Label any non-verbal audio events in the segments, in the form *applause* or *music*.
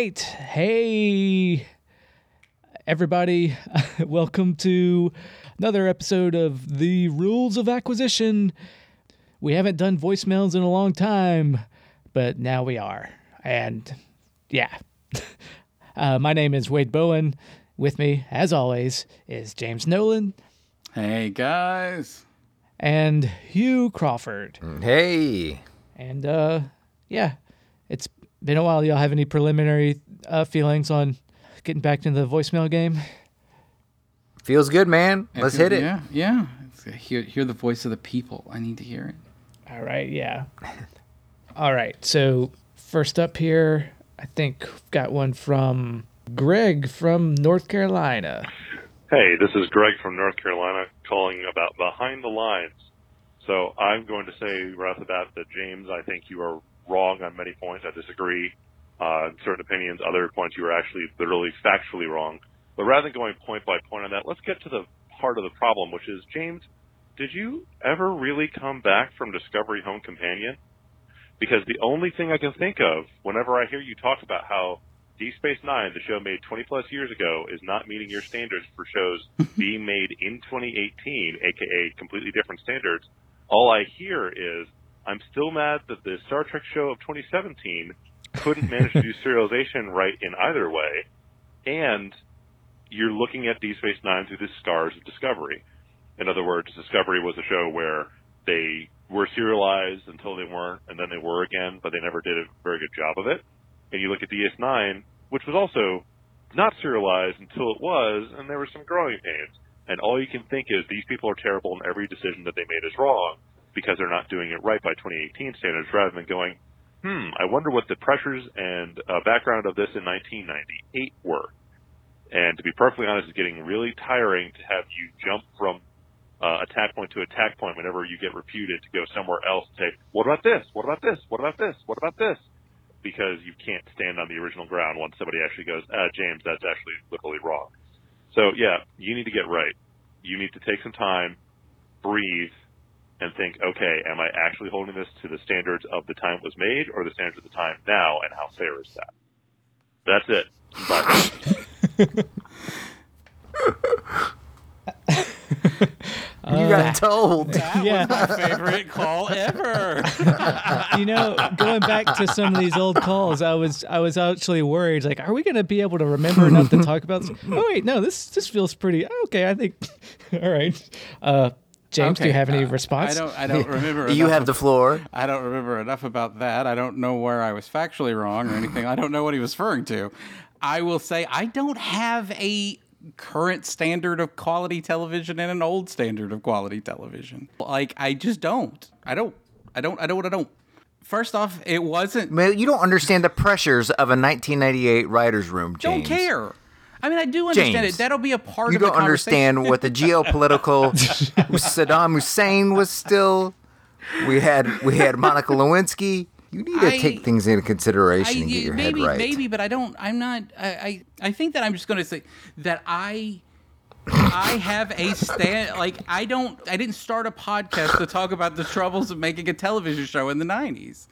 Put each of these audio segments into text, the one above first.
All right. Hey, everybody. *laughs* Welcome to another episode of The Rules of Acquisition. We haven't done voicemails in a long time, but now we are. And yeah. *laughs* Uh, my name is Wade Bowen. With me, as always, is James Nolan Hey guys. and Hugh Crawford. Hey. And uh, yeah, it's been a while. Y'all have any preliminary uh, feelings on getting back into the voicemail game? Feels good, man. Let's hit it. Yeah, yeah. Hear, hear the voice of the people. I need to hear it. All right, yeah. All right, so first up here, I think we've got one from Greg from North Carolina. Hey, this is Greg from North Carolina calling about behind the lines. So I'm going to say right off the bat that James, I think you are wrong on many points. I disagree. Uh, certain opinions, other points you are actually literally factually wrong. But rather than going point by point on that, let's get to the heart of the problem, which is James, did you ever really come back from Discovery Home Companion? Because the only thing I can think of whenever I hear you talk about how Deep Space Nine, the show made 20 plus years ago, is not meeting your standards for shows *laughs* being made in 2018, aka completely different standards. All I hear is, I'm still mad that the Star Trek show of 2017 couldn't manage to do *laughs* serialization right in either way, and you're looking at Deep Space Nine through the scars of Discovery. In other words, Discovery was a show where they were serialized until they weren't, and then they were again, but they never did a very good job of it. And you look at DS9, which was also not serialized until it was, and there were some growing pains. And all you can think is these people are terrible, and every decision that they made is wrong because they're not doing it right by 2018 standards, rather than going, hmm, I wonder what the pressures and uh, background of this in 1998 were. And to be perfectly honest, it's getting really tiring to have you jump from uh, attack point to attack point whenever you get reputed to go somewhere else and say, what about this? What about this? What about this? What about this? Because you can't stand on the original ground once somebody actually goes, uh, James, that's actually literally wrong. So yeah, you need to get right. You need to take some time, breathe, and think, okay, am I actually holding this to the standards of the time it was made or the standards of the time now, and how fair is that? That's it. Bye. *laughs* you got told. yeah, My favorite call ever. *laughs* you know, going back to some of these old calls, I was I was actually worried. Like, are we going to be able to remember enough to talk about? This? Oh wait, no. This this feels pretty okay. I think. *laughs* All right, uh, James, do you have any uh, response? I don't. I don't *laughs* remember. You have of- the floor. I don't remember enough about that. I don't know where I was factually wrong or anything. I don't know what he was referring to. I will say I don't have a current standard of quality television and an old standard of quality television. Like I just don't. I don't. I don't. I don't. I don't. First off, it wasn't. Man, you don't understand the pressures of a 1998 writer's room, James. Don't care. I mean, I do understand James, it. That'll be a part You of the You don't understand what the geopolitical *laughs* Saddam Hussein was still. We had we had Monica Lewinsky. You need to I- take things into consideration and get your maybe, head right. maybe, but I don't. I'm not. I, I, I think that I'm just going to say that I, I have a stand. Like I don't. I didn't start a podcast to talk about the troubles of making a television show in the '90s.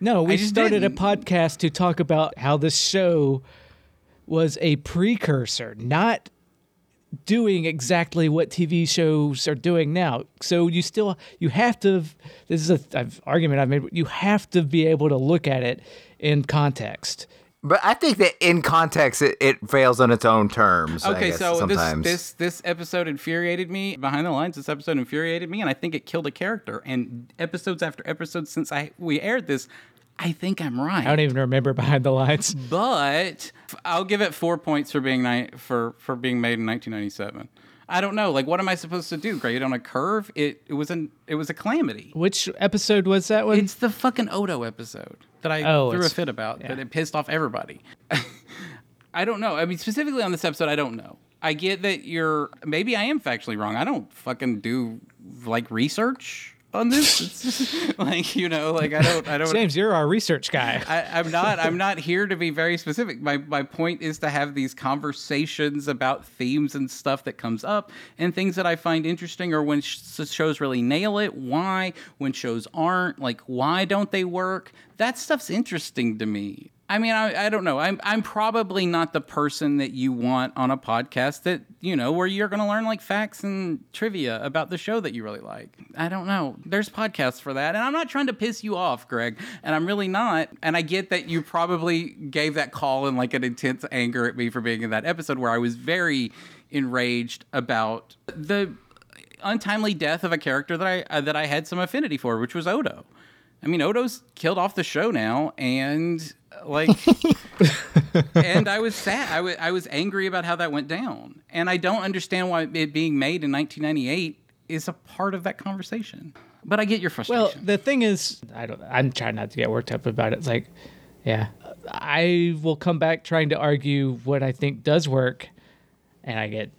No, we started didn't. a podcast to talk about how this show was a precursor, not doing exactly what TV shows are doing now. So you still you have to. This is a I've, argument I've made. You have to be able to look at it in context. But I think that in context, it, it fails on its own terms. I Okay, guess, so this this this episode infuriated me. Behind the lines, this episode infuriated me, and I think it killed a character. And episodes after episodes since I we aired this, I think I'm right. I don't even remember behind the lines. *laughs* but I'll give it four points for being ni- for for being made in 1997. I don't know, like what am I supposed to do? Grade on a curve? It it was an it was a calamity. Which episode was that one? It's the fucking Odo episode that I Oh, threw a fit about yeah. that it pissed off everybody. *laughs* I don't know. I mean, specifically on this episode, I don't know. I get that you're maybe I am factually wrong. I don't fucking do like research on this. It's just, *laughs* like you know, like I don't I don't James, you're our research guy. I, I'm not. I'm not here to be very specific. My my point is to have these conversations about themes and stuff that comes up and things that I find interesting, or when sh- shows really nail it. Why? When shows aren't, like, why don't they work? That stuff's interesting to me. I mean, I, I don't know. I'm I'm probably not the person that you want on a podcast that you know where you're going to learn like facts and trivia about the show that you really like. I don't know. There's podcasts for that, and I'm not trying to piss you off, Greg, and I'm really not. And I get that you probably gave that call in like an intense anger at me for being in that episode where I was very enraged about the untimely death of a character that I uh, that I had some affinity for, which was Odo. I mean, Odo's killed off the show now, and like, *laughs* and I was sad. I was I was angry about how that went down, and I don't understand why it being made in 1998 is a part of that conversation. But I get your frustration. Well, the thing is, I don't. I'm trying not to get worked up about it. It's like, yeah, I will come back trying to argue what I think does work, and I get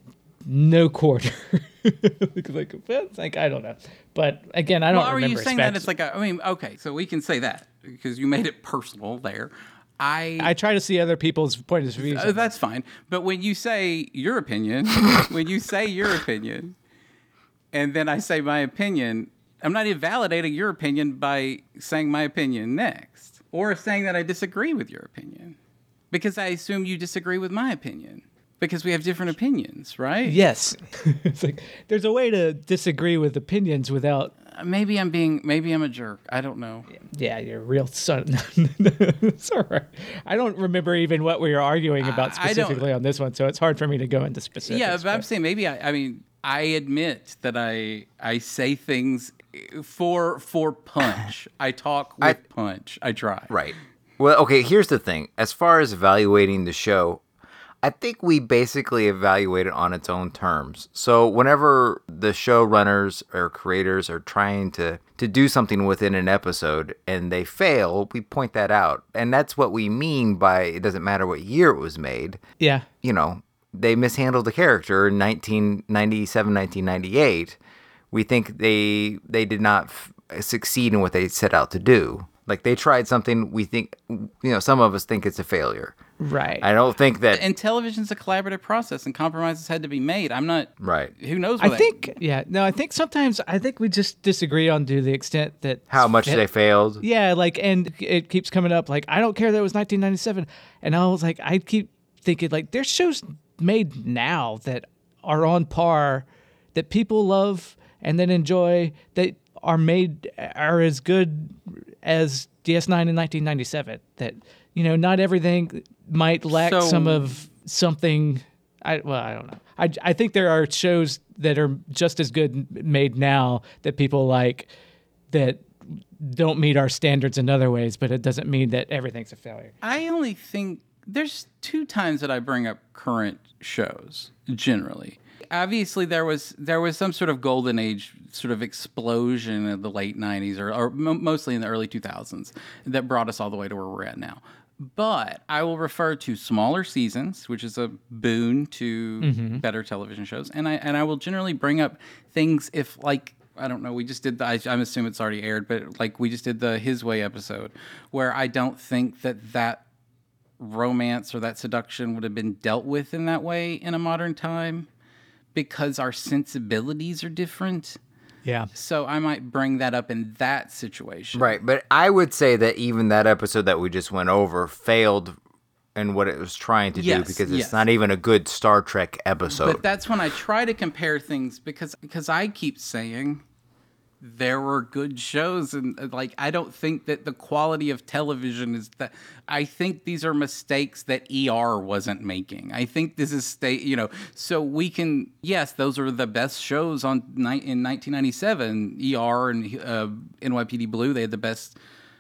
no quarter. *laughs* *laughs* like, it's like I don't know. But again, I don't well, are remember. you saying that it's like a, I mean, okay, so we can say that because you made it personal there. I I try to see other people's point of view. Uh, that's fine. But when you say your opinion, *laughs* when you say your opinion, and then I say my opinion, I'm not invalidating your opinion by saying my opinion next, or saying that I disagree with your opinion, because I assume you disagree with my opinion. Because we have different opinions, right? Yes. *laughs* it's like there's a way to disagree with opinions without Uh, Maybe I'm being, maybe I'm a jerk. I don't know. Yeah, you're a real son. *laughs* it's all right. I don't remember even what we were arguing about I- I specifically on this one, so it's hard for me to go into specifics. Yeah, but I'm saying maybe I, I mean I admit that I I say things for for punch. *laughs* I talk with I- punch. I try. Right. Well, okay, here's the thing. As far as evaluating the show, I think we basically evaluate it on its own terms. So whenever the showrunners or creators are trying to to do something within an episode and they fail, we point that out. And that's what we mean by it doesn't matter what year it was made. Yeah. You know, they mishandled the character in 1997, 1998. We think they they did not f- succeed in what they set out to do. Like they tried something we think you know, some of us think it's a failure. Right. I don't think that And television's a collaborative process, and compromises had to be made. I'm not. right. Who knows? I What think, yeah, no, I think sometimes I think we just disagree on to the extent that How much they failed. Yeah, like, and it keeps coming up. Like, I don't care that it was 1997, and I was like, I keep thinking like, there's shows made now that are on par, that people love and then enjoy, that are made are as good as DS9 in 1997. That you know, not everything might lack So- some of something. I well, I don't know. I I think there are shows that are just as good made now that people like that don't meet our standards in other ways, but it doesn't mean that everything's a failure. I only think there's two times that I bring up current shows generally. Obviously, there was there was some sort of golden age sort of explosion in the late '90s or, or mostly in the early 2000s that brought us all the way to where we're at now. But I will refer to smaller seasons, which is a boon to mm-hmm. better television shows, and I and I will generally bring up things if like I don't know. We just did the. I, I'm assuming it's already aired, but like we just did the His Way episode, where I don't think that that romance or that seduction would have been dealt with in that way in a modern time because our sensibilities are different. Yeah. So I might bring that up in that situation. Right, but I would say that even that episode that we just went over failed in what it was trying to Yes, do because it's yes. not even a good Star Trek episode. But that's when I try to compare things because because I keep saying there were good shows and uh, like I don't think that the quality of television is that I think these are mistakes that ER wasn't making. I think this is state, you know, so we can yes, those are the best shows on ni- in 1997, ER and uh, NYPD Blue, they had the best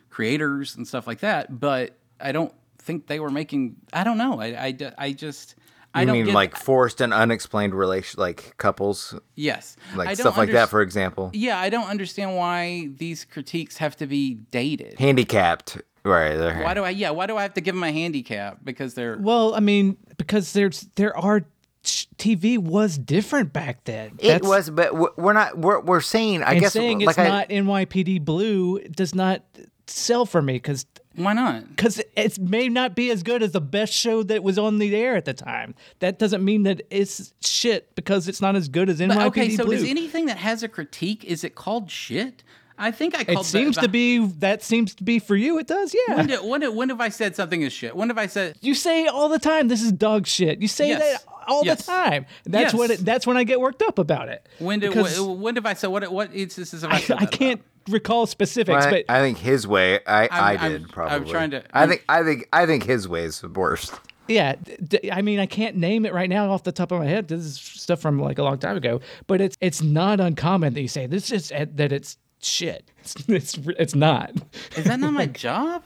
creators and stuff like that, but I don't think they were making I don't know. I I, I just I you don't mean get, like forced and unexplained relation, like couples, Yes. like I don't stuff like that, for example. Yeah, I don't understand why these critiques have to be dated. Handicapped, right? There. Why do I? Yeah, why do I have to give them a handicap because they're? Well, I mean, because there's there are TV was different back then. it was, but we're not. We're, we're saying. I and guess saying like it's I, not NYPD Blue does not sell for me because Why not? because it may not be as good as the best show that was on the air at the time. That doesn't mean that it's shit because it's not as good as NYPD But, okay, so Blue. is anything that has a critique is it called shit? I think I called. It seems the- to be that seems to be for you. It does, yeah. When, did, when, did, when have I said something is shit? When have I said? you say all the time, "This is dog shit." You say Yes. that all Yes. the time. That's what. It, that's when I get worked up about it. When did? Because When, when have I said? What? What instances have I I, said? I that can't recall specifics, I, but I think his way. I, I I'm- did I'm probably. trying to- I think. I think. I think his way is the worst. Yeah, d- d- I mean, I can't name it right now off the top of my head. This is stuff from like a long time ago, but it's it's not uncommon that you say this is that it's shit. It's it's, it's not. Is that not my *laughs* job?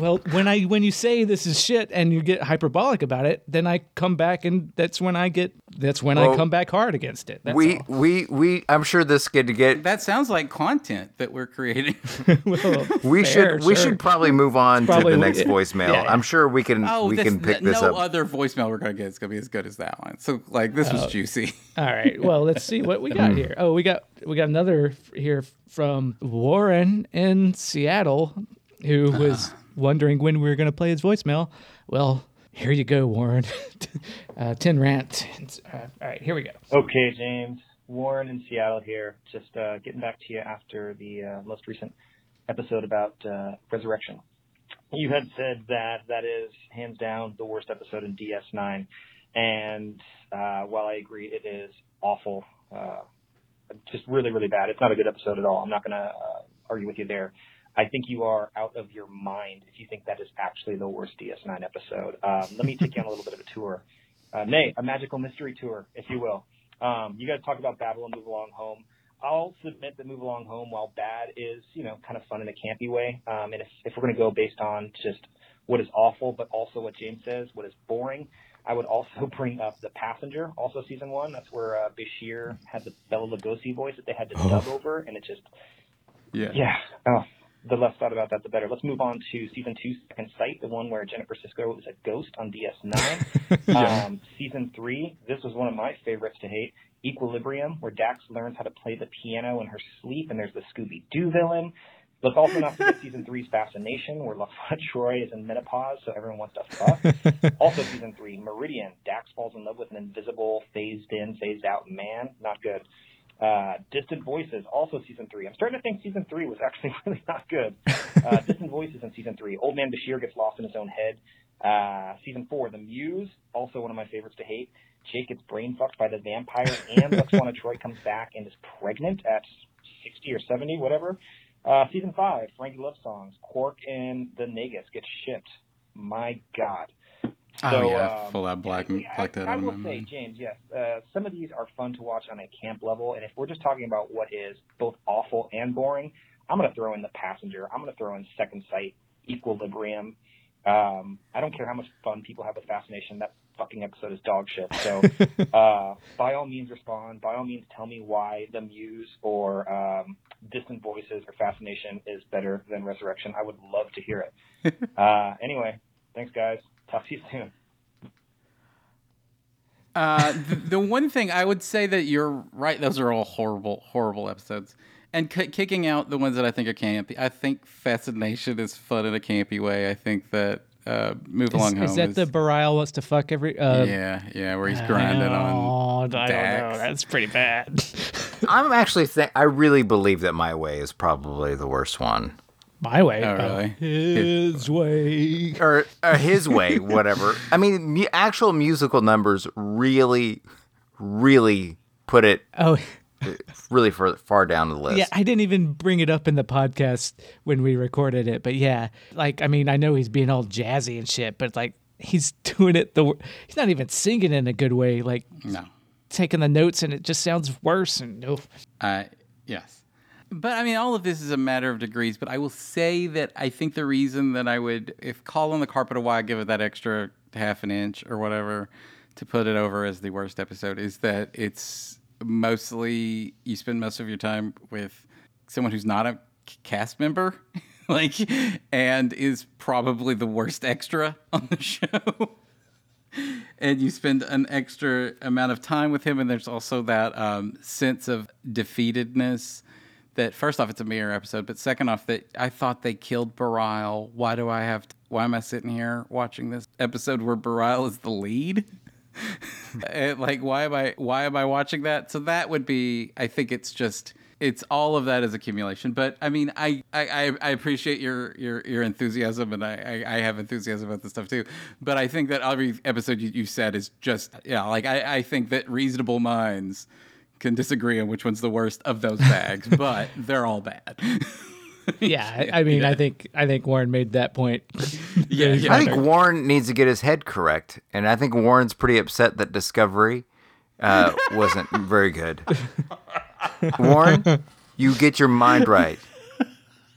Well, when I when you say this is shit and you get hyperbolic about it, then I come back and that's when I get that's when I come back hard against it. That's we all. we we. I'm sure this kid to get. That sounds like content that we're creating. *laughs* Well, We fair, should we sure. should probably move on to Probably the next yeah. voicemail. Yeah, yeah. I'm sure we can Oh, we this, can pick no this up. No other voicemail we're gonna get is gonna be as good as that one. So like this Oh. was juicy. All right. Well, let's see what we got mm. here. Oh, we got we got another here from Warren in Seattle, who ah. was wondering when we were going to play his voicemail. Well, here you go, Warren. *laughs* uh, Ten rant. Uh, all right, here we go. Okay, James. Warren in Seattle here. Just uh, getting back to you after the uh, most recent episode about uh, Resurrection. You had said that that is hands down the worst episode in DS9, and uh, while I agree it is awful, just really really bad. It's not a good episode at all. I'm not going to argue with you there. I think you are out of your mind if you think that is actually the worst DS9 episode. Um, let me take you on a little bit of a tour, uh, nay, a magical mystery tour, if you will. Um, you guys talk about Babylon Move Along Home. I'll submit that Move Along Home, while bad, is you know kind of fun in a campy way. Um, and if, if we're going to go based on just what is awful, but also what James says, what is boring, I would also *laughs* bring up The Passenger, also season one. That's where uh, Bashir had the Bela Lugosi voice that they had to dub over, and it just Yeah. yeah. Oh, the less thought about that, the better. Let's move on to season two, Second Sight, the one where Jennifer Sisko is a ghost on DS9. *laughs* um, season three, this was one of my favorites to hate. Equilibrium, where Dax learns how to play the piano in her sleep, and there's the Scooby Doo villain. Let's also not forget season three's Fascination, where LaFont Troi is in menopause, so everyone wants to fuck. *laughs* also season three, Meridian. Dax falls in love with an invisible, phased in, phased out man. Not good. Uh, Distant Voices, also season three. I'm starting to think season three was actually *laughs* really not good. *laughs* Uh, Distant Voices in season three. Old Man Bashir gets lost in his own head. Uh, season four, The Muse, also one of my favorites to hate. Jake gets brain fucked by the vampire, and *laughs* Lwaxana Troi comes back and is pregnant at 60 or 70, whatever. Uh, season five, Frankie Love Songs. Quark and the Nagus get shipped. My God. Oh So, yeah, um, full out black yeah, I, black that I of will say, mind. James, yes, uh, some of these are fun to watch on a camp level, and if we're just talking about what is both awful and boring, I'm going to throw in The Passenger. I'm going to throw in Second Sight, Equilibrium. Um, I don't care how much fun people have with Fascination. That fucking episode is dog shit. So, *laughs* uh, by all means, respond. By all means, tell me why The Muse or um, Distant Voices or Fascination is better than Resurrection. I would love to hear it. *laughs* uh, anyway, thanks, guys. Talk to you soon. Uh, the, the one thing I would say that you're right; those are all horrible, horrible episodes. And c- kicking out the ones that I think are campy. I think Fascination is fun in a campy way. I think that uh, Move Is, Along is Home that is, the Bareil wants to fuck every? Uh, yeah, yeah, where he's grinding on. Oh, I don't know. That's pretty bad. *laughs* I'm actually think I really believe that my way is probably the worst one. My way. Oh, uh, really? his way. or, or his way, *laughs* whatever. I mean, mu- actual musical numbers really, really put it Oh, *laughs* really far, far down the list. yeah. I didn't even bring it up in the podcast when we recorded it, but yeah, like I mean, I know he's being all jazzy and shit, but like he's *laughs* doing it the. wor- He's not even singing in a good way. Like No, taking the notes, and it just sounds worse. And oh, Uh, yes. But I mean, all of this is a matter of degrees. But I will say that I think the reason that I would, if Call on the Carpet a Why, give it that extra half an inch or whatever to put it over as the worst episode, is that it's mostly, you spend most of your time with someone who's not a cast member. *laughs* like, and is probably the worst extra on the *laughs* show and you spend an extra amount of time with him and there's also that um, sense of defeatedness that first off it's a mirror episode but second off that i thought they killed Bareil. why do i have to, why am i sitting here watching this episode where Bareil is the lead *laughs* like why am i why am i watching that so that would be i think it's just it's all of that is accumulation. But I mean, I I, I appreciate your your your enthusiasm, and I, I, I have enthusiasm about this stuff too. But I think that every episode you, you said is just yeah, like I, I think that reasonable minds can disagree on which one's the worst of those bags, *laughs* but they're all bad. *laughs* Yeah, I, I mean, I think I think Warren made that point. *laughs* yeah, yeah. I think Warren needs to get his head correct, and I think Warren's pretty upset that Discovery uh, wasn't very good. Warren, you get your mind right,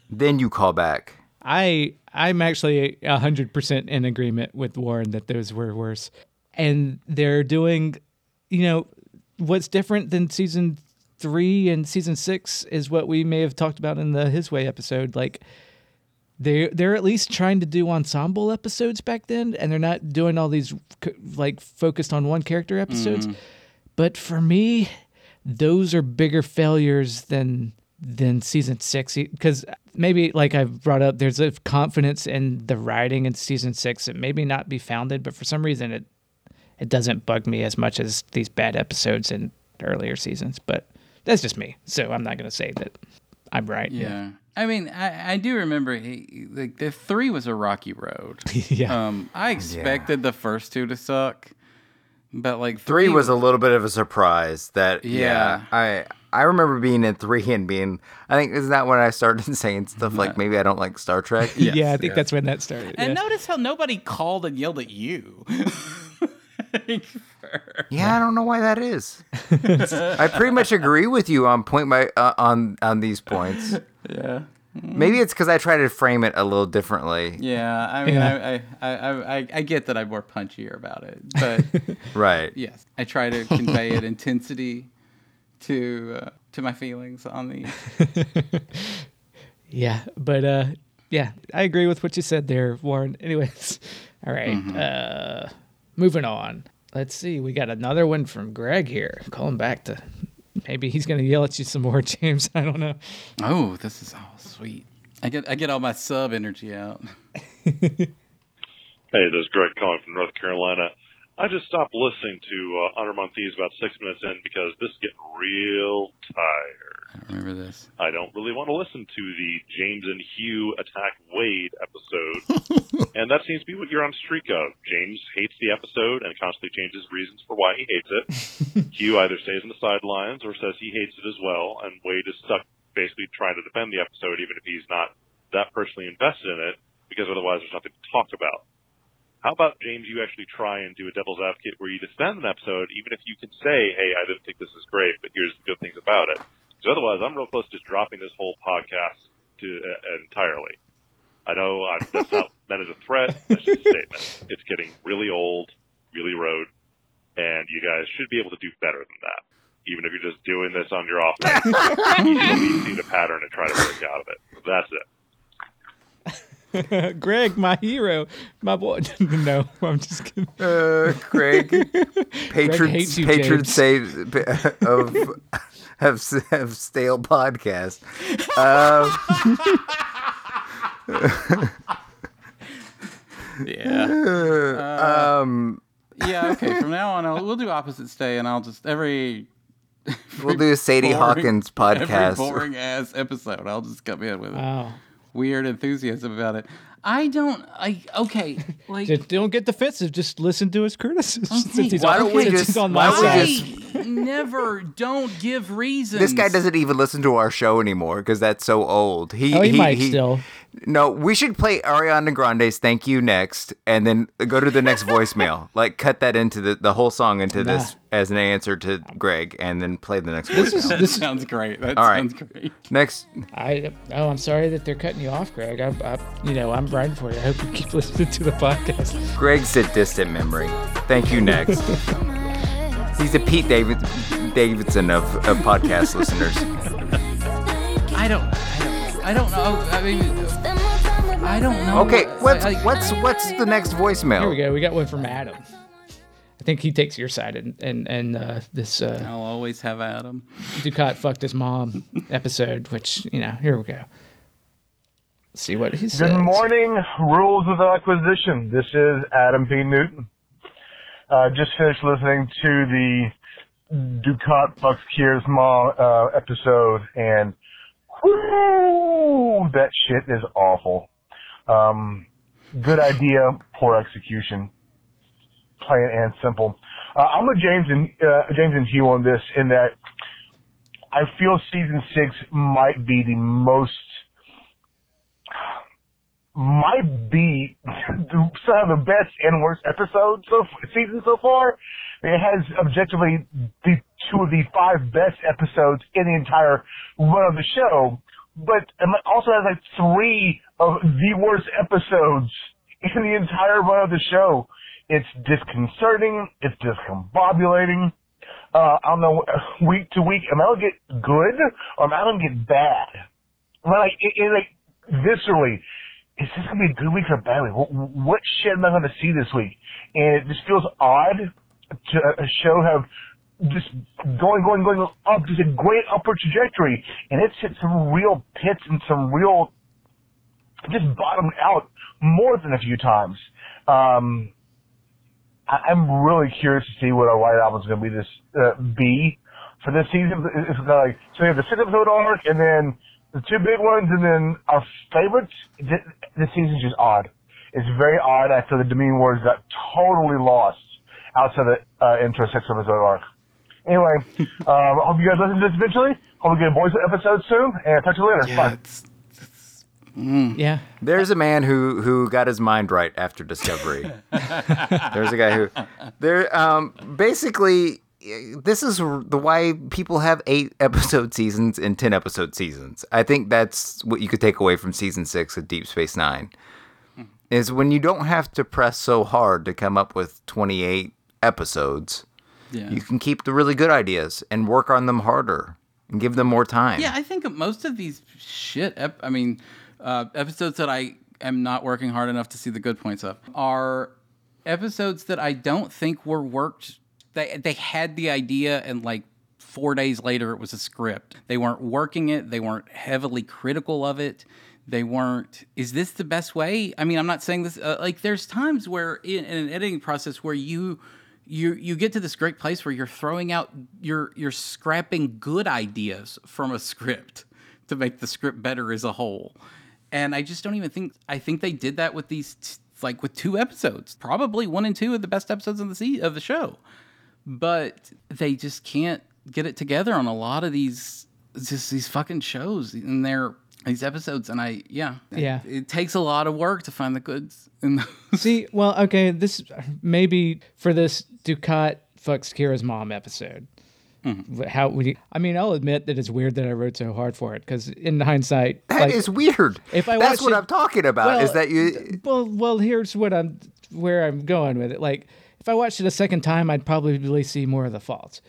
then you call back. I I'm actually hundred percent in agreement with Warren that those were worse, and they're doing, you know, what's different than season three and season six is what we may have talked about in the His Way episode. Like they they're at least trying to do ensemble episodes back then, and they're not doing all these like focused on one character episodes. Mm-hmm. But for me, those are bigger failures than than season six because maybe like I've brought up, there's a confidence in the writing in season six that maybe not be founded, but for some reason it it doesn't bug me as much as these bad episodes in earlier seasons. But that's just me, so I'm not gonna say that I'm right. Yeah. I mean, I, I do remember he, like the three was a rocky road. *laughs* yeah. Um, I expected the first two to suck, but like Three was a little bit of a surprise. That Yeah. yeah, I I remember being in three and being. I think isn't that when I started *laughs* saying stuff like maybe I don't like Star Trek. Yes, *laughs* yeah, I think yeah. that's when that started. And yeah. notice how nobody called and yelled at you. *laughs* Yeah, I don't know why that is. *laughs* I pretty much agree with you on point by uh, on on these points. yeah. Maybe it's because I try to frame it a little differently. Yeah, I mean, Yeah. I, I, I, I, I get that I'm more punchier about it, but *laughs* Right. yes, I try to convey an intensity to uh, to my feelings on the. Yeah, but uh yeah, I agree with what you said there, Warren. Anyways, all right, Uh moving on. Let's see. We got another one from Greg here. Calling back to maybe he's going to yell at you some more, *laughs* James. I don't know. Oh, this is all sweet. I get I get all my sub energy out. *laughs* Hey, this is Greg calling from North Carolina. I just stopped listening to uh, Honor Among Thieves about six minutes in because this is getting real tired. I remember this. I don't really want to listen to the James and Hugh attack Wade episode, *laughs* and that seems to be what you're on streak of. James hates the episode and constantly changes reasons for why he hates it. *laughs* Hugh either stays on the sidelines or says he hates it as well, and Wade is stuck basically trying to defend the episode even if he's not that personally invested in it because otherwise there's nothing to talk about. How about James? You actually try and do a devil's advocate where you defend an episode, even if you can say, "Hey, I didn't think this is great, but here's the good things about it." Because otherwise, I'm real close to just dropping this whole podcast to uh, entirely. I know I, that's not *laughs* meant as a threat. That's just a statement. It's getting really old, really rote, and you guys should be able to do better than that. Even if you're just doing this on your off *laughs* you see the pattern and try to break out of it. That's it. *laughs* Greg, my hero, my boy. *laughs* no, I'm just kidding. Uh, Greg, *laughs* patron, hates you, patron James. say of have have stale podcast. Um, Yeah. um, Yeah. Okay. From now on, I'll, we'll do opposite stay, and I'll just every. we'll do a Sadie boring- Hawkins Every podcast. boring ass episode, I'll just come in with it. Wow. Weird enthusiasm about it. I don't. I okay. *laughs* Like Just don't get defensive. Just listen to his criticisms. Okay, oh, *laughs* Since he's why on, don't we since just- he's on why my don't we side. just- never don't give reasons. This guy doesn't even listen to our show anymore because that's so old. He, Oh, he might still. No, we should play Ariana Grande's "Thank You" next, and then go to the next voicemail. *laughs* Like, cut that into the the whole song into this as an answer to Greg, and then play the next This voicemail. is this. sounds great. That All right. sounds great. next, I oh, I'm sorry that they're cutting you off, Greg. I, I you know, I'm riding for you. I hope you keep listening to the podcast. Greg's a distant memory. Thank you. Next, he's the Pete David Davidson of, of podcast listeners. I don't. I don't. Know. I mean, I don't know. Okay, what's I- I- what's what's the next voicemail? Here we go. We got one from Adam. I think he takes your side, and and and uh, this uh, I'll always have Adam. Dukat fucked his mom episode, which you know. Here we go. Let's see what he says. Good morning, Rules of Acquisition. This is Adam P. Newton. Uh, just finished listening to the Dukat fucks Kira's mom uh, episode, and whoo, that shit is awful. Um, good idea, poor execution. Plain and simple. Uh, I'm with James and uh, James and Hugh on this in that I feel season six might be the most might be *laughs* some of the best and worst episodes of season so far. It has objectively the two of the five best episodes in the entire run of the show, but also has like three of the worst episodes in the entire run of the show. It's disconcerting. It's discombobulating. Uh, I don't know, week to week, am I gonna get good or am I gonna get bad? Like, it, it, like, viscerally, is this gonna be a good week or a bad week? What, what shit am I gonna see this week? And it just feels odd to a show have just going, going, going up, just a great upward trajectory, and it's hit some real pits and some real, just bottomed out more than a few times. Um, I, I'm really curious to see what our White Album is going to be this uh, be for this season. It's like so we have the six episode arc, and then the two big ones, and then our favorites. This, this season's just odd. It's very odd. I feel the Dominion Wars got totally lost outside the uh, intro six episode arc. Anyway, *laughs* um, hope you guys listen to this eventually. Hope we get a boys episode soon, and talk to you later. Yeah, Bye. it's, it's, Yeah. There's a man who who got his mind right after Discovery. *laughs* There's a guy who there um basically this is the why people have 8 episode seasons and 10 episode seasons. I think that's what you could take away from season 6 of Deep Space 9. Is when you don't have to press so hard to come up with 28 episodes. Yeah. You can keep the really good ideas and work on them harder and give them more time. Yeah, I think most of these shit. Ep- I mean, uh, episodes that I am not working hard enough to see the good points of are episodes that I don't think were worked. They they had the idea and like four days later it was a script. They weren't working it. They weren't heavily critical of it. They weren't. Is this the best way? I mean, I'm not saying this. Uh, like, there's times where in, in an editing process where you you you get to this great place where you're throwing out you're you're scrapping good ideas from a script to make the script better as a whole. And i just don't even think i think they did that with these t- like with two episodes. Probably one and two of the best episodes of the of the show. But they just can't get it together on a lot of these just these fucking shows and their these episodes and i yeah Yeah. it, takes a lot of work to find the goods in those See, *laughs* well, okay, this maybe for this Dukat fucks Kira's mom episode. Mm-hmm. How would you? I mean, I'll admit that it's weird that I wrote so hard for it because in hindsight, That is like, weird. if I That's what it- I'm talking about. is that you? Well, well, here's what I'm where I'm going with it. Like, if I watched it a second time, I'd probably see more of the faults.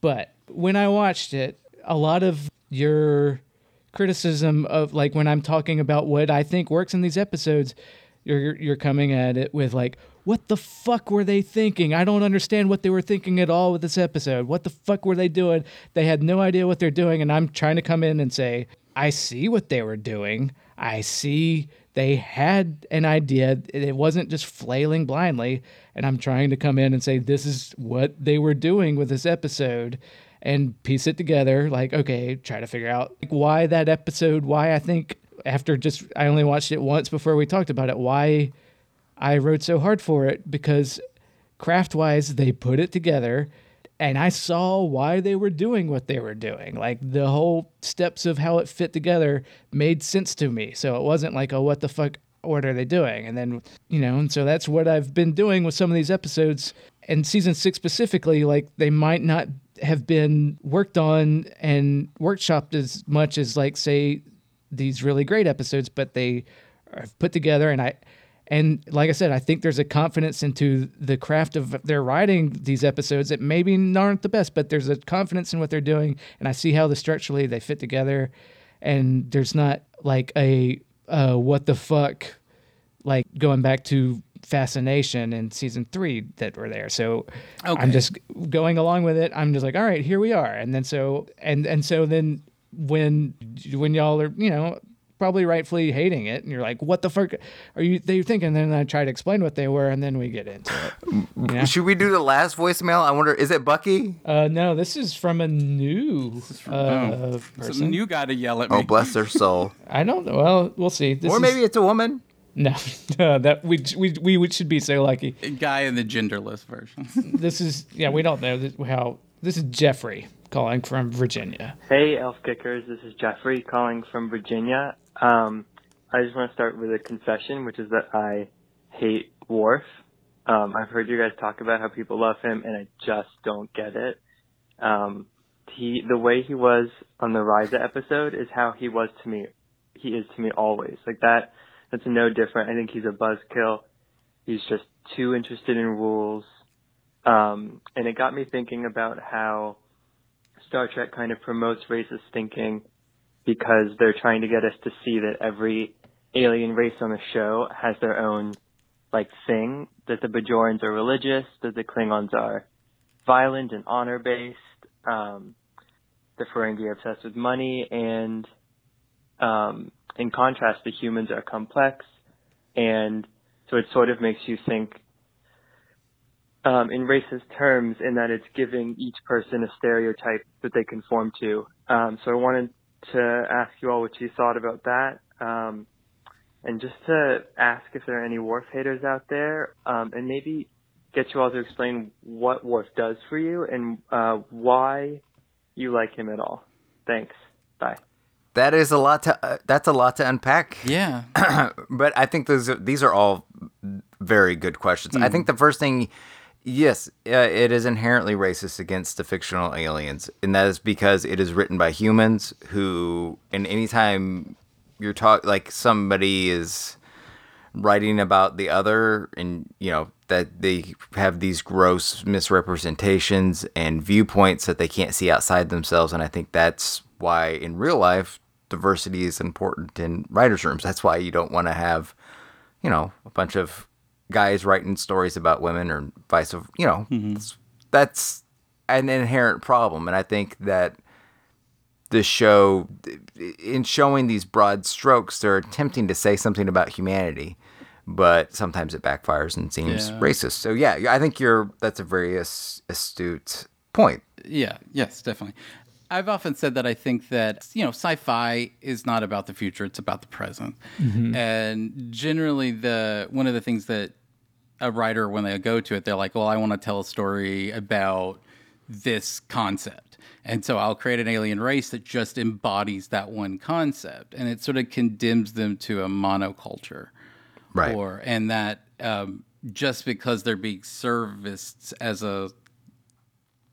But when I watched it, a lot of your criticism of like when I'm talking about what I think works in these episodes, you're you're coming at it with like, what the fuck were they thinking? I don't understand what they were thinking at all with this episode. What the fuck were they doing? They had no idea what they're doing, and I'm trying to come in and say, I see what they were doing. I see they had an idea. It wasn't just flailing blindly. And I'm trying to come in and say, this is what they were doing with this episode and piece it together. Like, okay, try to figure out like, why that episode, why I think after just, I only watched it once before we talked about it, why I wrote so hard for it because craft wise, they put it together and I saw why they were doing what they were doing. Like the whole steps of how it fit together made sense to me. So it wasn't like, oh, what the fuck? What are they doing? And then, you know, and so that's what I've been doing with some of these episodes. And season six specifically, like they might not have been worked on and workshopped as much as, like, say, these really great episodes, but they are put together. And I, and like I said, I think there's a confidence into the craft of their writing these episodes that maybe aren't the best, but there's a confidence in what they're doing, and I see how the structurally they fit together, and there's not like a uh, what the fuck, like going back to fascination in season three that were there. So Okay. I'm just going along with it. I'm just like, all right, here we are, and then so and and so then when when y'all are you know probably rightfully hating it, and you're like, "What the fuck are you?" They thinking? And then I try to explain what they were, and then we get into it. Yeah. Should we do the last voicemail? I wonder, is it Bucky? Uh, no, this is from a new uh, Oh, person. so you got to yell at me. Oh, bless their soul. *laughs* I don't know. Well, we'll see. This or is- maybe it's a woman. No, *laughs* no, that we, we we should be so lucky. Guy in the genderless version. *laughs* This is yeah. We don't know this, how. This is Jeffrey calling from Virginia. Hey, Elf Kickers. This is Jeffrey calling from Virginia. Um, I just want to start with a confession, which is that I hate Worf. Um, I've heard you guys talk about how people love him, and I just don't get it. Um, he, the way he was on the Risa episode is how he was to me. He is to me always. Like that. That's no different. I think he's a buzzkill. He's just too interested in rules. Um, and it got me thinking about how Star Trek kind of promotes racist thinking because they're trying to get us to see that every alien race on the show has their own like thing, that the Bajorans are religious, that the Klingons are violent and honor based, um, the Ferengi are obsessed with money, and um, in contrast, the humans are complex, and so it sort of makes you think um, in racist terms in that it's giving each person a stereotype that they conform to. Um, so I wanted to ask you all what you thought about that. Um, and just to ask if there are any Worf haters out there, um, and maybe get you all to explain what Worf does for you and uh, why you like him at all. Thanks. Bye. That is a lot to. Uh, that's a lot to unpack. yeah. *clears throat* but I think those are, these are all very good questions. I think the first thing, yes, uh, it is inherently racist against the fictional aliens, and that is because it is written by humans who, and anytime you're talk like somebody is writing about the other, and you know that they have these gross misrepresentations and viewpoints that they can't see outside themselves, and I think that's why in real life diversity is important in writers' rooms. That's why you don't want to have, you know, a bunch of guys writing stories about women or vice versa. You know, mm-hmm. that's, that's an inherent problem, and I think that the show, in showing these broad strokes, they're attempting to say something about humanity, but sometimes it backfires and seems Yeah. racist. So yeah, I think you're that's a very astute point. Yeah, yes, definitely. I've often said that I think that, you know, sci fi is not about the future, it's about the present. And generally, the one of the things that a writer, when they go to it, they're like, well, I want to tell a story about this concept. And so I'll create an alien race that just embodies that one concept. And it sort of condemns them to a monoculture Right. or and that um, just because they're being serviced as a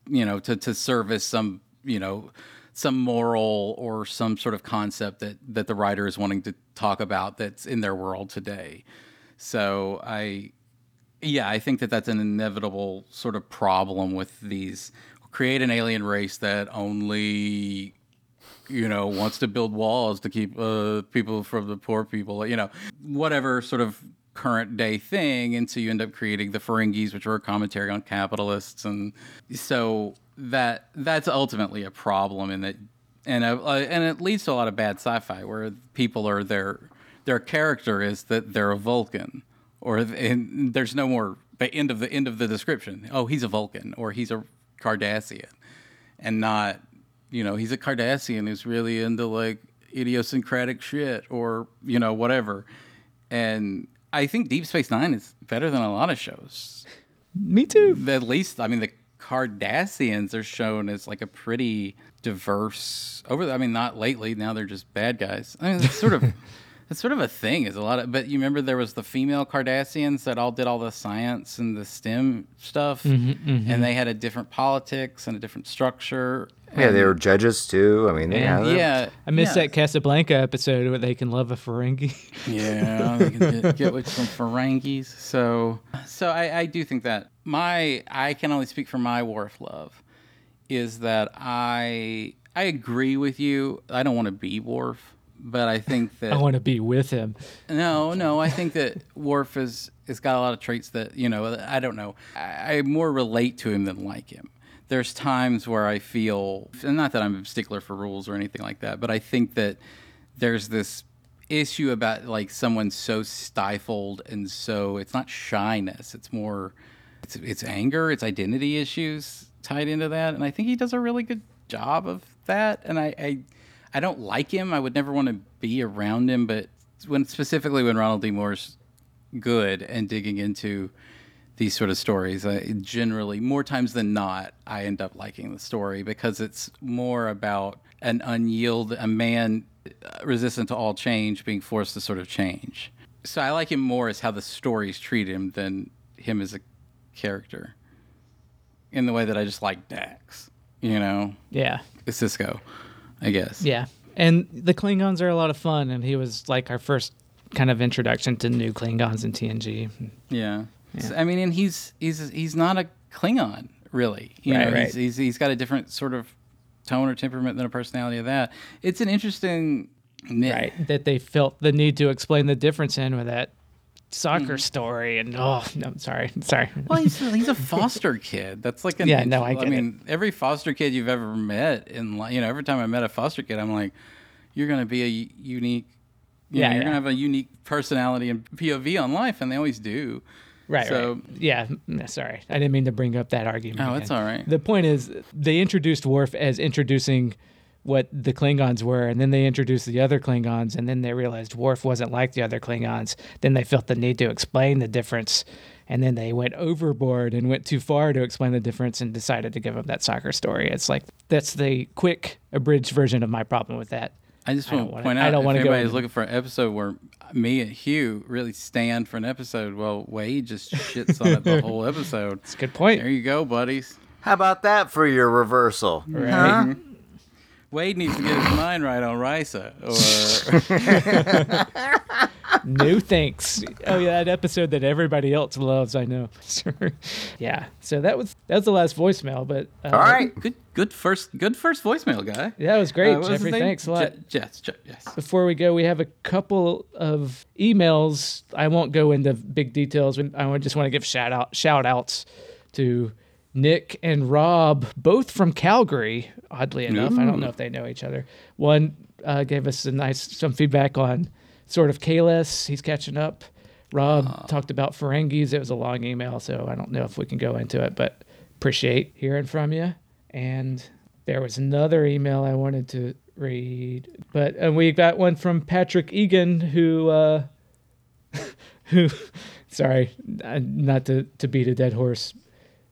you know to to service some you know some moral or some sort of concept that that the writer is wanting to talk about that's in their world today so i yeah i think that that's an inevitable sort of problem with these create an alien race that only you know, wants to build walls to keep uh, people from the poor people, you know, whatever sort of current day thing. And so you end up creating the Ferengis, which are a commentary on capitalists. And so that that's ultimately a problem in that, and, uh, uh, and it leads to a lot of bad sci-fi where people are their, their character is that they're a Vulcan or and there's no more the end of the end of the description. Oh, he's a Vulcan or he's a Cardassian and not you know he's a Cardassian who's really into like idiosyncratic shit or you know whatever. And I think Deep Space Nine is better than a lot of shows. Me too. At least I mean the Cardassians are shown as like a pretty diverse over. I mean not lately. Now they're just bad guys. I mean it's sort of. *laughs* It's sort of a thing. Is a lot of, but you remember there was the female Cardassians that all did all the science and the STEM stuff, mm-hmm, mm-hmm. and they had a different politics and a different structure. Yeah, they were judges too. I mean, yeah, And yeah, I missed yeah. that Casablanca episode where they can love a Ferengi. *laughs* Yeah, they can get, get with some Ferengis. So, so I, I do think that my I can only speak for my Worf love is that I I agree with you. I don't want to be Worf, but I think *laughs* that I want to be with him. no, no. I think that Worf is has got a lot of traits that you know. I don't know. I, I more relate to him than like him. There's times where I feel, and not that I'm a stickler for rules or anything like that, but I think that there's this issue about like someone so stifled and so it's not shyness. It's more it's it's anger, it's identity issues tied into that, and I think he does a really good job of that. And I I, I don't like him. I would never want to be around him, but when specifically when Ronald D. Moore's good and digging into these sort of stories, I, generally more times than not, I end up liking the story because it's more about an unyield a man uh, resistant to all change being forced to sort of change. So I like him more as how the stories treat him than him as a character. In the way that I just like Dax, you know, Yeah. Sisko, I guess. Yeah. And the Klingons are a lot of fun, and he was like our first kind of introduction to new Klingons in TNG. Yeah. So, I mean, and he's he's he's not a Klingon really. You Right, know, right. He's, he's he's got a different sort of tone or temperament than a personality of that. It's an interesting. Right. That they felt the need to explain the difference in with that soccer story. And oh, no, I'm sorry. Sorry. Well, he's a, *laughs* he's a foster kid. That's like an Yeah, no, I I get it. mean, every foster kid you've ever met, in you know, every time I met a foster kid, I'm like, you're going to be a unique. You Yeah, know, you're yeah. gonna have a unique personality and POV on life, and they always do. Right. So- right. Yeah. mm, Sorry. I didn't mean to bring up that argument. Oh, it's all right. The point is, they introduced Worf as introducing what the Klingons were, and then they introduced the other Klingons, and then they realized Worf wasn't like the other Klingons. Then they felt the need to explain the difference, and then they went overboard and went too far to explain the difference and decided to give him that soccer story. It's like that's the quick, abridged version of my problem with that. I just want to point out I don't if wanna go anybody's into- looking for an episode where me and Hugh really stand for an episode, well, Wade just shits on it the *laughs* whole episode. It's a good point. There you go, buddies. How about that for your reversal? Right. Mm-hmm. Wade needs to get his mind right on Risa. Or *laughs* no thanks. Oh yeah, that episode that everybody else loves. I know. *laughs* yeah. So that was that was the last voicemail, but uh, All right. good, good first, good first voicemail, guy. Yeah, it was great, Uh, what was Jeffrey. Thanks a lot. Je- yes, Je- yes. Before we go, we have a couple of emails. I won't go into big details. I just want to give shout out shout outs to Nick and Rob, both from Calgary. Oddly enough, I don't know if they know each other. One uh, gave us a nice some feedback on sort of Kalis. He's catching up. Rob talked about Ferengis. It was a long email, so I don't know if we can go into it, but appreciate hearing from you. And there was another email I wanted to read, but and we got one from Patrick Egan, who, uh, *laughs* who, *laughs* sorry, uh, not to to beat a dead horse,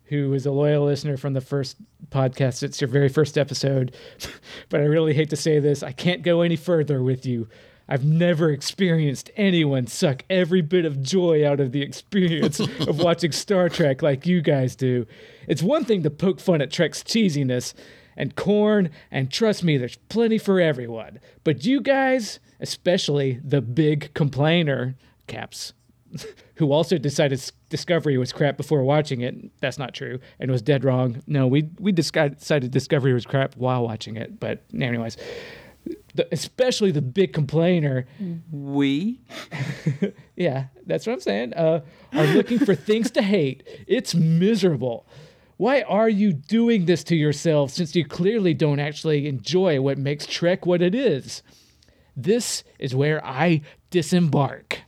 who is a loyal listener from the first podcast. It's your very first episode, *laughs* but I really hate to say this. I can't go any further with you. I've never experienced anyone suck every bit of joy out of the experience of *laughs* watching Star Trek like you guys do. It's one thing to poke fun at Trek's cheesiness and corn, and trust me, there's plenty for everyone. But you guys, especially the big complainer, caps, who also decided Discovery was crap before watching it. That's not true, and was dead wrong. No, we we decided Discovery was crap while watching it. But anyways, the, especially the big complainer, We *laughs* yeah, that's what I'm saying. Uh, are looking for things to hate. It's miserable. Why are you doing this to yourself since you clearly don't actually enjoy what makes Trek what it is? This is where I disembark.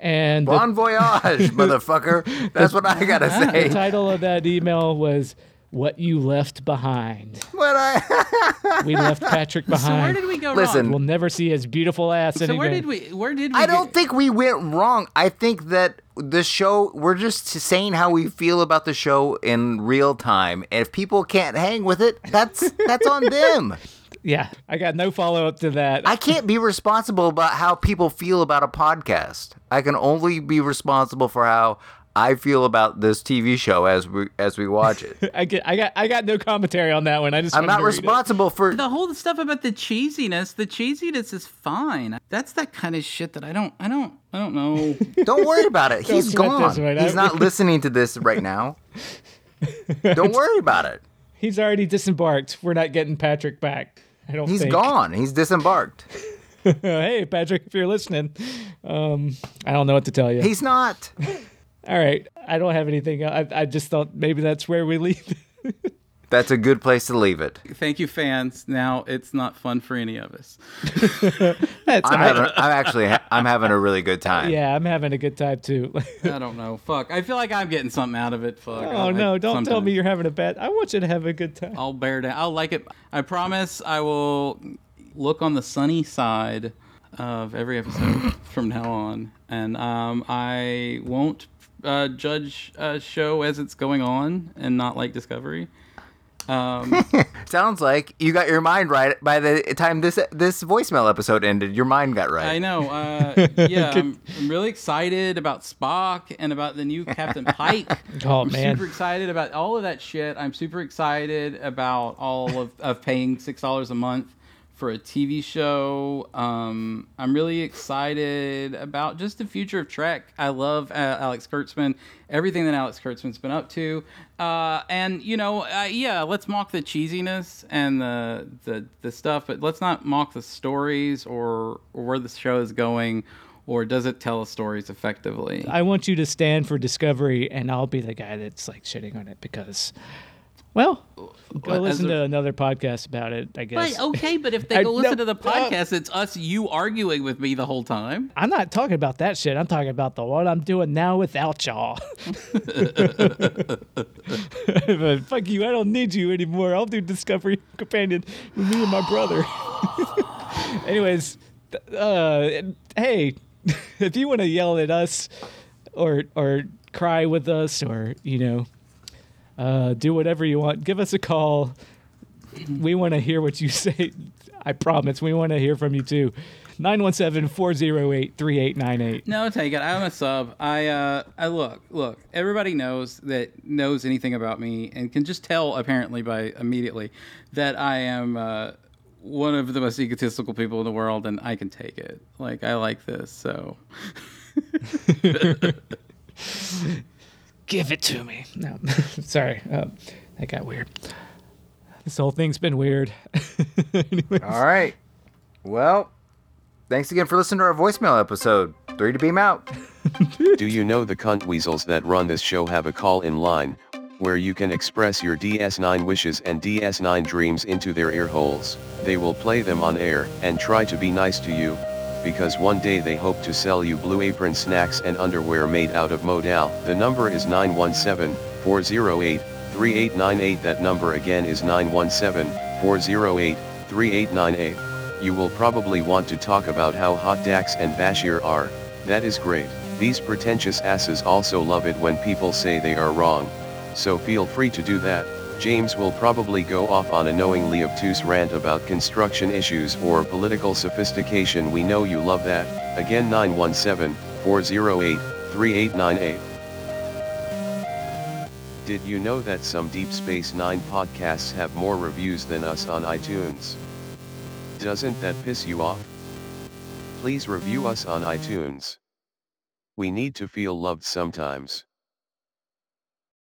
And the, Bon voyage, *laughs* motherfucker. That's what I gotta *laughs* the say. The title of that email was "What You Left Behind." What I *laughs* We left Patrick so where did we go Listen, wrong? we'll never see his beautiful ass So anymore. where did we? Where did we? I don't get- think we went wrong. I think that the show we're just saying how we feel about the show in real time. And if people can't hang with it, that's that's on them. Yeah, I got no follow up to that. I can't be responsible about how people feel about a podcast. I can only be responsible for how I feel about this TV show as we as we watch it. *laughs* I get, I got, I got no commentary on that one. I just, I'm not to read it. responsible for the whole stuff about the cheesiness. The cheesiness is fine. That's that kind of shit that I don't. I don't. I don't know. *laughs* Don't worry about it. He's gone. this one. He's not *laughs* listening to this right now. Don't worry about it. He's already disembarked. We're not getting Patrick back. I don't He's think. gone. He's disembarked. *laughs* hey, Patrick, if you're listening, um, I don't know what to tell you. He's not. *laughs* All right, I don't have anything. I, I just thought maybe that's where we leave. *laughs* That's a good place to leave it. Thank you, fans. Now it's not fun for any of us. *laughs* That's I'm having, I'm actually, ha- I'm having a really good time. yeah, I'm having a good time too. *laughs* I don't know. Fuck. I feel like I'm getting something out of it. Fuck. oh I- no, don't tell me you're having a bad. I want you to have a good time. I'll bear down. I'll like it. I promise. I will look on the sunny side of every episode *laughs* from now on, and um, I won't uh, judge a show as it's going on, and not like Discovery. Um, *laughs* Sounds like you got your mind right by the time this this voicemail episode ended. Your mind got right. I know. Uh, *laughs* yeah, I'm, I'm really excited about Spock and about the new Captain Pike. *laughs* Oh, I'm man. super excited about all of that shit. I'm super excited about all of, of paying six dollars a month for a TV show. Um, I'm really excited about just the future of Trek. I love uh, Alex Kurtzman, everything that Alex Kurtzman's been up to, uh, and you know, uh, yeah, let's mock the cheesiness and the, the the stuff, but let's not mock the stories or, or where the show is going. Or does it tell stories effectively? I want you to stand for Discovery, and I'll be the guy that's like shitting on it because, well, go Well, listen a- to another podcast about it. I guess. Right, okay, but if they *laughs* I- go listen no, to the *laughs* uh, podcast, it's us you arguing with me the whole time. I'm not talking about that shit. I'm talking about the what I'm doing now without y'all. *laughs* but fuck you, I don't need you anymore. I'll do Discovery Companion with me and my brother. Anyways, uh, hey, if you want to yell at us or or cry with us or you know uh, do whatever you want, give us a call. We want to hear what you *laughs* say. I promise. We want to hear from you too. 917-408-3898. No, take it. I'm a sub. I uh I look, look, everybody knows that knows anything about me and can just tell apparently by immediately that I am uh one of the most egotistical people in the world and I can take it. Like I like this, so *laughs* *laughs* Give it to me. No, *laughs* sorry. Um, that got weird. This whole thing's been weird. *laughs* All right. Well, thanks again for listening to our voicemail episode. Three to beam out. *laughs* Do you know the cunt weasels that run this show have a call in line, where you can express your DS9 wishes and DS9 dreams into their ear holes? They will play them on air and try to be nice to you, because one day they hope to sell you blue apron snacks and underwear made out of modal. The number is 917-408-3898. That number again is 917-408-3898. You will probably want to talk about how hot Dax and Bashir are, that is great. These pretentious asses also love it when people say they are wrong. So feel free to do that. James will probably go off on a knowingly obtuse rant about construction issues or political sophistication. We know you love that. Again 917-408-3898. Did you know that some Deep Space Nine podcasts have more reviews than us on iTunes? Doesn't that piss you off? Please review us on iTunes. We need to feel loved sometimes.